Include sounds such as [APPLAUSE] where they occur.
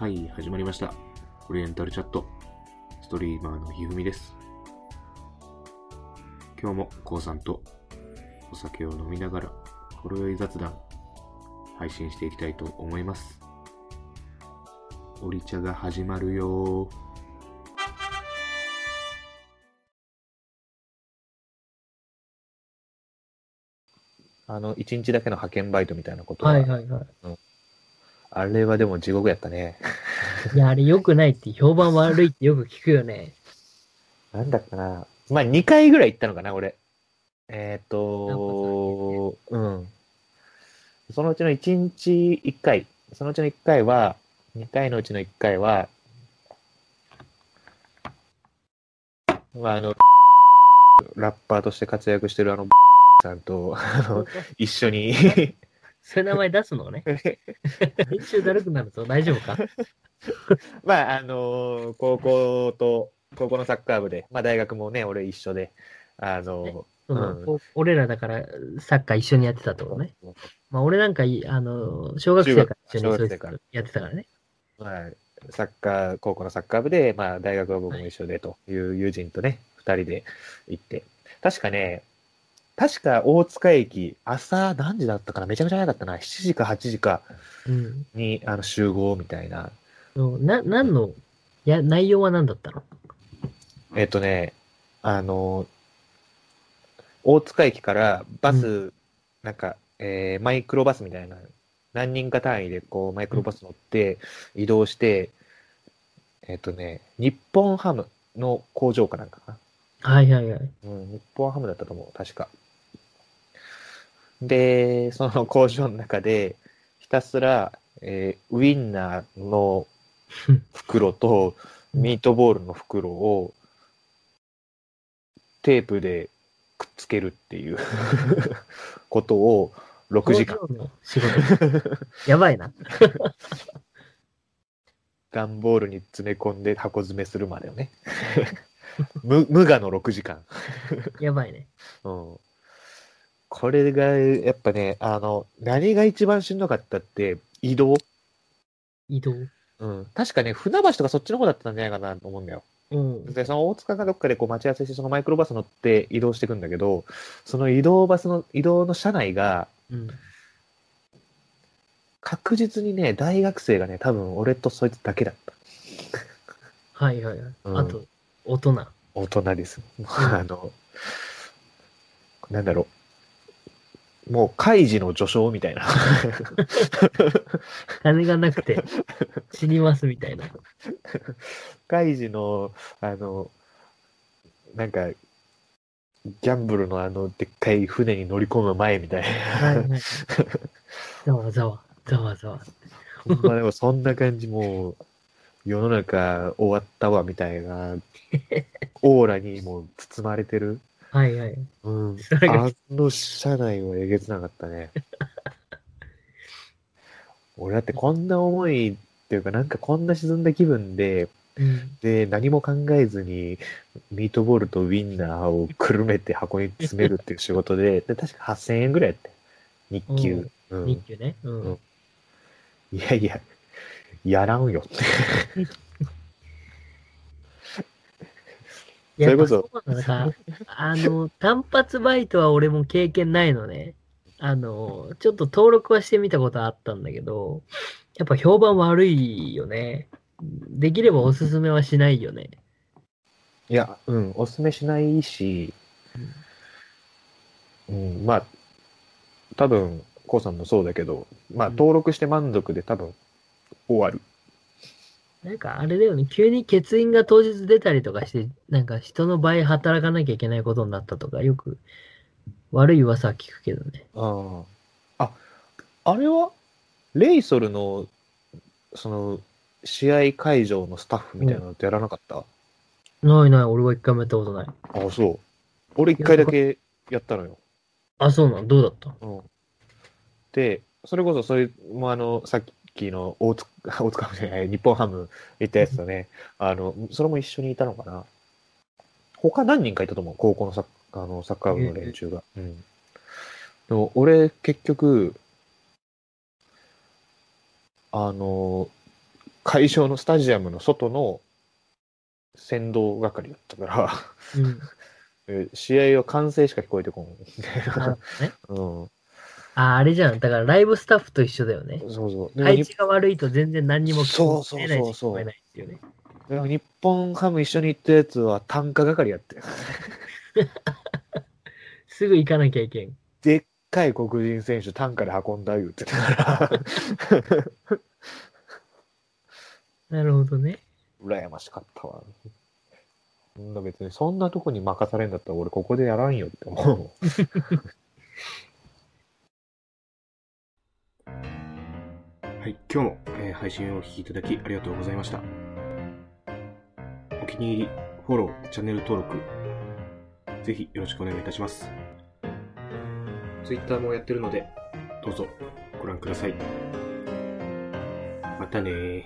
はい、始まりました。オリエンタルチャット。ストリーマーのひふみです。今日もこうさんとお酒を飲みながら、ほろ酔い雑談、配信していきたいと思います。オリ茶が始まるよー。あの、一日だけの派遣バイトみたいなことは、はいはいはい。あれはでも地獄やったね。いや、あれ良くないって評判悪いってよく聞くよね。なんだったかな。まあ、2回ぐらい行ったのかな、俺。えっ、と、うん。そのうちの1日1回、そのうちの1回は、2回のうちの1回は、まあ、あの、ラッパーとして活躍してるあの、さんと、あの、一緒に、そういう名前出すのね。[LAUGHS] 編集だるくなると大丈夫か？[LAUGHS] まあ、あの高校と、高校のサッカー部で、まあ大学もね、俺一緒で、あのそのうん。お俺らだからサッカー一緒にやってたってことね。まあ俺なんかい、あの、小学生から一緒にそういうやってたからね。まあ、サッカー、高校のサッカー部で、まあ大学は僕も一緒でという友人とね、二人で行って、確かね、確か大塚駅、朝何時だったかな？めちゃめちゃ早かったな。7時か8時かうん。にあの集合みたいな。な、何の、いや、内容は何だったの？えっとね、あの、大塚駅からバス、うなんか、えーマイクロバスみたいな、何人か単位でこう、マイクロバス乗って移動して、えっとね、日本ハムの工場かなんかかはいはいはい。な。うん、日本ハムだったと思う、確か。で、その工場の中で、ひたすら、えーウインナーの袋とミートボールの袋をテープでくっつけるっていう [LAUGHS] ことを6時間。やばいな。[LAUGHS] 段ボールに詰め込んで箱詰めするまでよね。[LAUGHS] 無無我の6時間。やばいね。うん。これがやっぱね、あの、何が一番しんどかったって移動？移動。うん。確かね、船橋とかそっちの方だったんじゃないかなと思うんだよ。うん。で、その大塚かどっかでこう待ち合わせして、そのマイクロバス乗って移動していくんだけど、その移動バスの、移動の車内が、うん。確実にね、大学生がね、多分俺とそいつだけだった。はいはいはい。うんあと、大人。大人です。[LAUGHS] あの、なんだろう。もう、開示の序章みたいな。金がなくて死にますみたいな。開示の、あの、なんか、ギャンブルのあの、でっかい船に乗り込む前みたいな。はいはい。ざわざわ、ざわざわ。ほんまでもそんな感じ、もう、世の中終わったわみたいな、オーラにもう包まれてる。はいはい。うん。あの車内はえげつなかったね。[LAUGHS] 俺だってこんな思いっていうか、なんかこんな沈んだ気分で、うん。で、何も考えずに、ミートボールとウインナーをくるめて箱に詰めるっていう仕事で、[LAUGHS] で確か8000円ぐらいやって。日給。うん。日給ね。うん。うんいやいや、やらんよって。[LAUGHS] いやそれこそやっぱそうなのか、あの、単発バイトは俺も経験ないのね。あの、ちょっと登録はしてみたことあったんだけど、やっぱ評判悪いよね。できればおすすめはしないよね。いや、うん、おすすめしないし、うん、まあ、多分、コウさんもそうだけど、まあ、うん登録して満足で多分、終わる。なんかあれだよね、急に欠員が当日出たりとかして、なんか人の倍働かなきゃいけないことになったとか、よく悪い噂は聞くけどね。ああ。あ、あれは、レイソルの、その、試合会場のスタッフみたいなのってやらなかった、ないない、俺は一回もやったことない。ああ、そう。俺一回だけやったのよ。あ、そうなのどうだった？うん。で、それこそ、それもあの、さっきの大塚、[LAUGHS] 大塚じゃない、日本ハム行ったやつとね、あの、それも一緒にいたのかな。他何人かいたと思う、高校のサッあのサッカー部の連中が。うん。でも、俺、結局、あの、会場のスタジアムの外の先導係だったから、うん。[LAUGHS] え試合は歓声しか聞こえてこん。[LAUGHS] うん。あ、あれじゃん。だからライブスタッフと一緒だよね。そうそう。でも日配置が悪いと全然何にもそうそうそうそうですよね。でも日本ハム一緒に行ったやつは単価係やって。[LAUGHS] すぐ行かなきゃいけん。でっかい黒人選手単価で運んだ言ってたから。[LAUGHS] なるほどね。羨ましかったわ。そんな別に、そんなとこに任されんだったら俺ここでやらんよって思う [LAUGHS] はい、今日も、えー配信をお聴きいただきありがとうございました。お気に入り、フォロー、チャンネル登録、ぜひよろしくお願いいたします。Twitter もやってるので、どうぞご覧ください。またね。